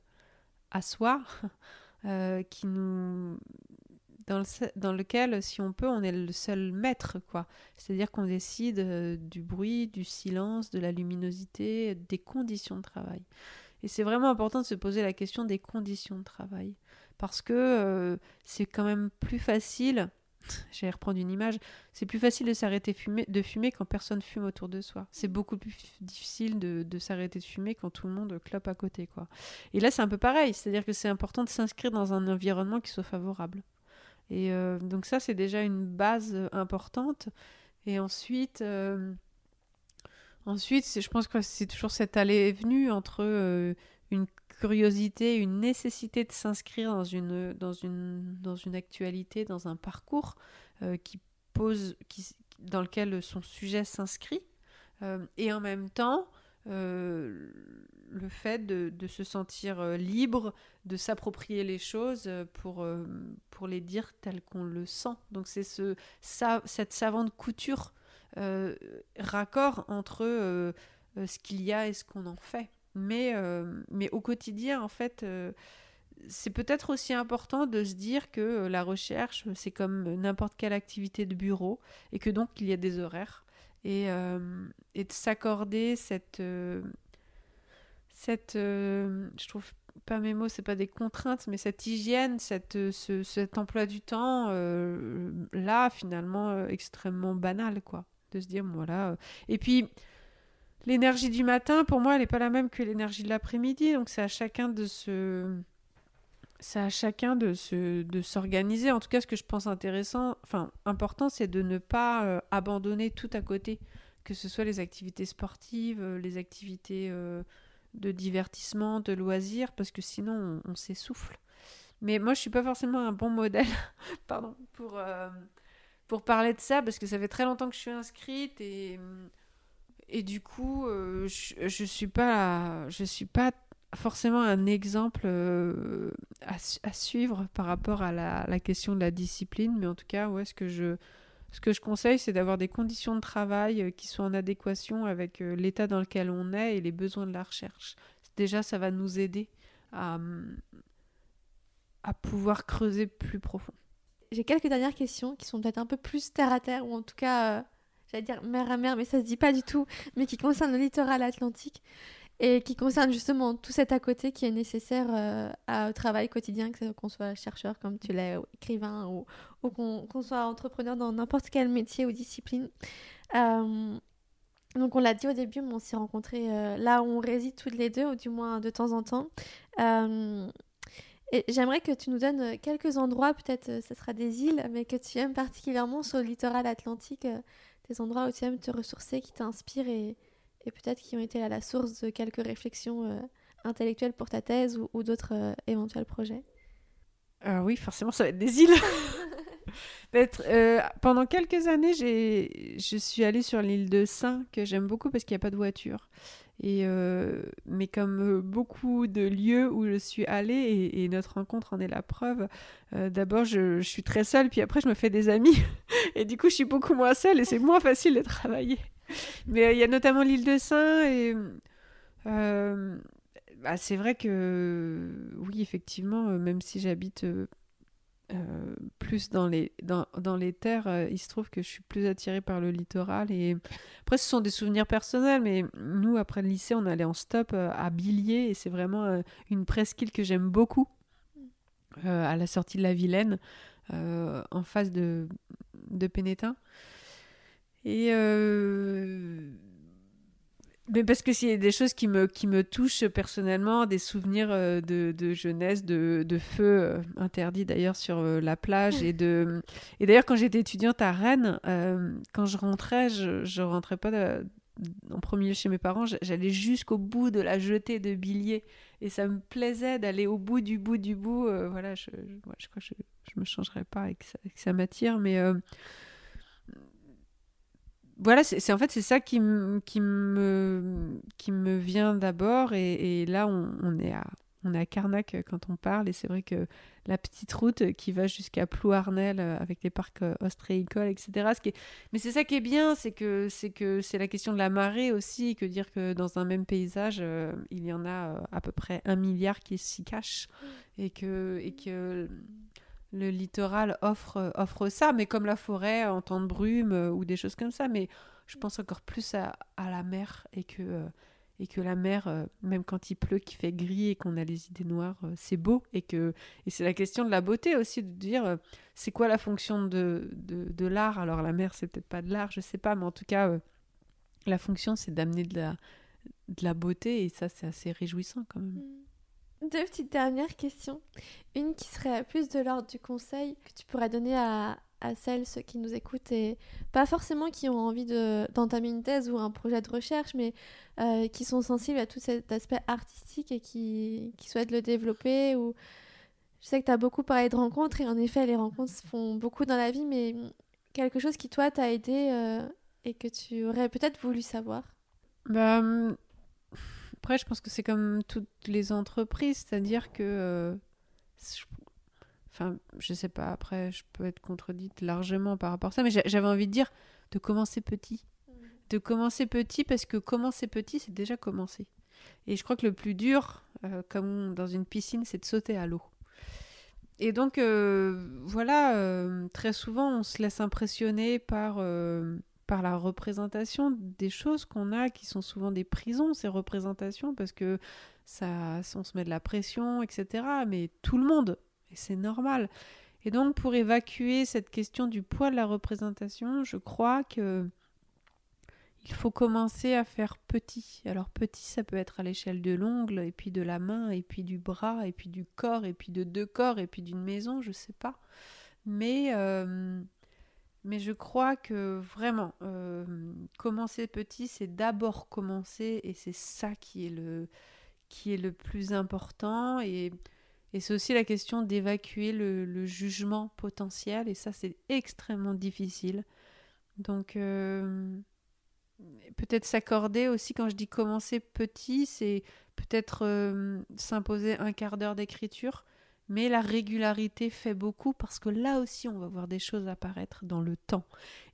à soi qui nous dans, lequel, si on peut, on est le seul maître, quoi. C'est-à-dire qu'on décide du bruit, du silence, de la luminosité, des conditions de travail. Et c'est vraiment important de se poser la question des conditions de travail. parce que c'est quand même plus facile je vais reprendre une image, c'est plus facile de s'arrêter de fumer quand personne fume autour de soi. C'est beaucoup plus difficile de, s'arrêter de fumer quand tout le monde clope à côté. quoi. Et là, c'est un peu pareil, c'est-à-dire que c'est important de s'inscrire dans un environnement qui soit favorable. Et euh, donc ça, c'est déjà une base euh, importante. Et ensuite, euh, ensuite je pense que c'est toujours cette allée et venue entre une curiosité, une nécessité de s'inscrire dans une, dans, une, dans une actualité, dans un parcours euh, qui pose, qui, dans lequel son sujet s'inscrit, euh, et en même temps euh, le fait de, se sentir libre, de s'approprier les choses pour, pour les dire telles qu'on le sent. Donc c'est ce, cette savante couture, raccord entre ce qu'il y a et ce qu'on en fait. Mais, euh, mais au quotidien, en fait, euh, c'est peut-être aussi important de se dire que euh, la recherche, c'est comme n'importe quelle activité de bureau, et que donc il y a des horaires. Et, et de s'accorder cette... cette je trouve pas mes mots, c'est pas des contraintes, mais cette hygiène, cette, ce, cet emploi du temps, là, finalement, extrêmement banal, quoi. De se dire, voilà. Et puis, l'énergie du matin, pour moi, elle n'est pas la même que l'énergie de l'après-midi. Donc c'est à chacun de se... C'est à chacun de se de s'organiser. En tout cas, ce que je pense intéressant, enfin important, c'est de ne pas euh, abandonner tout à côté, que ce soit les activités sportives, euh, les activités euh, de divertissement, de loisirs, parce que sinon on, s'essouffle. Mais moi, je suis pas forcément un bon modèle, pardon, pour pour parler de ça, parce que ça fait très longtemps que je suis inscrite et et du coup, euh, je, je suis pas, je suis pas forcément un exemple euh, à, suivre par rapport à la, la, question de la discipline, mais en tout cas, ouais, ce que je, ce que je conseille, c'est d'avoir des conditions de travail euh, qui soient en adéquation avec l'état dans lequel on est et les besoins de la recherche. Déjà, ça va nous aider à, à pouvoir creuser plus profond. J'ai quelques dernières questions qui sont peut-être un peu plus terre à terre, ou en tout cas j'allais dire mer à mer, mais ça se dit pas du tout, mais qui concerne le littoral atlantique et qui concerne justement tout cet à côté qui est nécessaire euh, au travail quotidien, que qu'on soit chercheur comme tu l'es, ou écrivain, ou, qu'on soit entrepreneur dans n'importe quel métier ou discipline. Euh, donc on l'a dit au début, mais on s'est rencontrés euh, là où on réside toutes les deux, ou du moins de temps en temps. Et j'aimerais que tu nous donnes quelques endroits, peut-être ce sera des îles, mais que tu aimes particulièrement sur le littoral atlantique des endroits où tu aimes te ressourcer, qui t'inspirent et, et peut-être qui ont été à la source de quelques réflexions euh, intellectuelles pour ta thèse ou, d'autres euh, éventuels projets? Euh, Oui, forcément, ça va être des îles. pendant quelques années, je suis allée sur l'île de Saint, que j'aime beaucoup parce qu'il n'y a pas de voiture. Et mais comme beaucoup de lieux où je suis allée, et, notre rencontre en est la preuve, d'abord je, suis très seule, puis après je me fais des amis. et du coup, je suis beaucoup moins seule et c'est moins facile de travailler. Mais euh, il y a notamment l'île de Saint et euh, bah, c'est vrai que oui, effectivement, euh, même si j'habite plus dans les, dans, dans les terres, il se trouve que je suis plus attirée par le littoral. Et après, ce sont des souvenirs personnels, mais nous, après le lycée, on allait en stop à Billiers et c'est vraiment une presqu'île que j'aime beaucoup à la sortie de la Vilaine. en face de, de Pénétin. Et euh, mais parce que c'est des choses qui me, qui me touchent personnellement, des souvenirs euh, de, jeunesse, de, de feu euh, interdit d'ailleurs sur la plage. Et, et d'ailleurs, quand j'étais étudiante à Rennes, quand je rentrais, je, je rentrais pas en premier chez mes parents, j'allais jusqu'au bout de la jetée de billets. Et ça me plaisait d'aller au bout du bout du bout. voilà, je, je, crois que je, je me changerais pas et que ça, ça m'attire. Mais voilà, c'est en fait c'est ça qui, qui, me, qui me vient d'abord. Et, là, on, est à, on est à Carnac quand on parle. Et c'est vrai que la petite route qui va jusqu'à Plouarnel euh, avec les parcs euh, ostréicoles, etc. Ce qui Mais c'est ça qui est bien, c'est que c'est que c'est la question de la marée aussi, que dire que dans un même paysage, euh, il y en a à peu près un milliard qui s'y cachent. Et que, et que le littoral offre, offre ça, mais comme la forêt en temps de brume euh, ou des choses comme ça. Mais je pense encore plus à, la mer et que, euh, et que la mer, euh, même quand il pleut, qu'il fait gris et qu'on a les idées noires, c'est beau. Et, que, et c'est la question de la beauté aussi, de dire c'est quoi la fonction de, de, l'art? Alors la mer, c'est peut-être pas de l'art, je sais pas, mais en tout cas, la fonction, c'est d'amener de la, de la beauté et ça, c'est assez réjouissant quand même. Mmh. Deux petites dernières questions. Une qui serait plus de l'ordre du conseil que tu pourrais donner à, à celles, ceux qui nous écoutent, et pas forcément qui ont envie d'entamer une thèse ou un projet de recherche, mais euh, qui sont sensibles à tout cet aspect artistique et qui, qui souhaitent le développer. Ou... Je sais que tu as beaucoup parlé de rencontres, et en effet, les rencontres se font beaucoup dans la vie, mais quelque chose qui, toi, t'a aidé euh, et que tu aurais peut-être voulu savoir? Bah, hum, Après, je pense que c'est comme toutes les entreprises, c'est-à-dire que euh, Enfin, je sais pas, après, je peux être contredite largement par rapport à ça, mais j'avais envie de dire de commencer petit. Mm. De commencer petit, parce que commencer petit, c'est déjà commencer. Et je crois que le plus dur, euh, comme dans une piscine, c'est de sauter à l'eau. Et donc, euh, voilà, très souvent, on se laisse impressionner par, par la représentation des choses qu'on a, qui sont souvent des prisons, ces représentations, parce que ça, on se met de la pression, etc. Mais tout le monde c'est normal. Et donc pour évacuer cette question du poids de la représentation, je crois que il faut commencer à faire petit. Alors petit, ça peut être à l'échelle de l'ongle, et puis de la main, et puis du bras, et puis du corps, et puis de deux corps, et puis d'une maison, je sais pas. Mais, euh, mais je crois que vraiment, euh, commencer petit, c'est d'abord commencer, et c'est ça qui est le, qui est le plus important. Et c'est aussi la question d'évacuer le, jugement potentiel, et ça c'est extrêmement difficile. Donc euh, peut-être s'accorder aussi, quand je dis commencer petit, c'est peut-être euh, s'imposer un quart d'heure d'écriture, mais la régularité fait beaucoup parce que là aussi on va voir des choses apparaître dans le temps.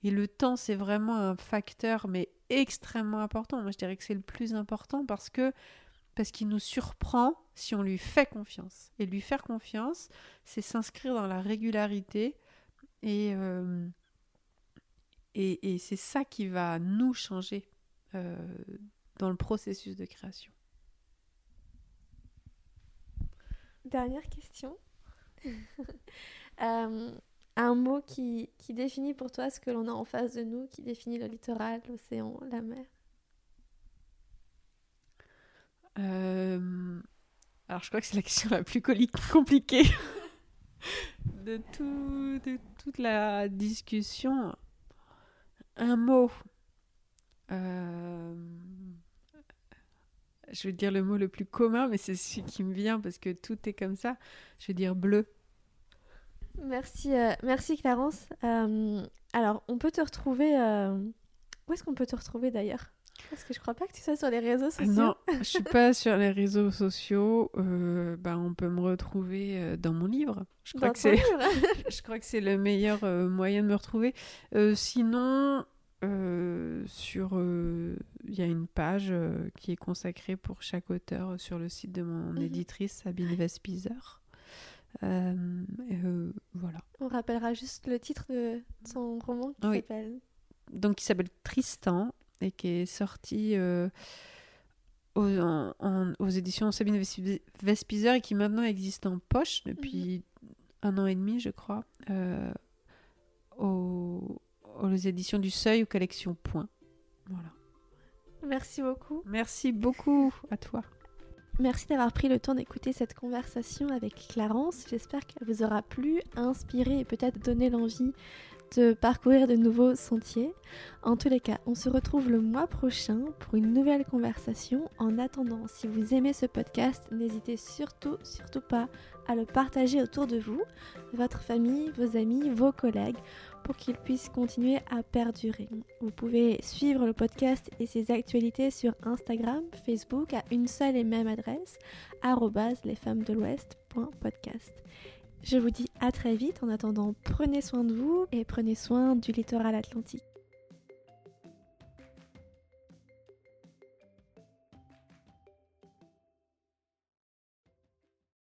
Et le temps c'est vraiment un facteur mais extrêmement important. Moi je dirais que c'est le plus important parce que parce qu'il nous surprend si on lui fait confiance. Et lui faire confiance, c'est s'inscrire dans la régularité et, euh, c'est ça qui va nous changer euh, dans le processus de création. Dernière question. Euh, un mot qui, qui définit pour toi ce que l'on a en face de nous, qui définit le littoral, l'océan, la mer? Euh, alors, je crois que c'est la question la plus compliquée de, tout, de toute la discussion. Un mot. Euh, je vais dire le mot le plus commun, mais c'est celui qui me vient parce que tout est comme ça. Je vais dire bleu. Merci, euh, merci Clarence. alors, on peut te retrouver. Où est-ce qu'on peut te retrouver d'ailleurs? Parce que je crois pas que tu sois sur les réseaux sociaux. Non, je suis pas sur les réseaux sociaux. Euh, bah, on peut me retrouver euh, dans mon livre. Je crois, que c'est... je crois que c'est le meilleur euh, moyen de me retrouver. sinon, sur, il y a une page qui est consacrée pour chaque auteur sur le site de mon mhm. éditrice Sabine Vespizer. voilà. On rappellera juste le titre de son roman qui s'appelle. Donc, qui s'appelle Tristan et qui est sorti euh, aux, éditions Sabine Vespizer et qui maintenant existe en poche depuis mhm. un an et demi, je crois, euh, aux, éditions du Seuil ou Collection Point. Voilà. Merci beaucoup. Merci beaucoup à toi. Merci d'avoir pris le temps d'écouter cette conversation avec Clarence. J'espère qu'elle vous aura plu, inspiré et peut-être donné l'envie de parcourir de nouveaux sentiers. En tous les cas, on se retrouve le mois prochain pour une nouvelle conversation. En attendant, si vous aimez ce podcast, n'hésitez surtout, surtout pas à le partager autour de vous, votre famille, vos amis, vos collègues, pour qu'ils puissent continuer à perdurer. Vous pouvez suivre le podcast et ses actualités sur Instagram, Facebook à une seule et même adresse, lesfemmesdelouest.podcast. Je vous dis à très vite. En attendant, prenez soin de vous et prenez soin du littoral atlantique.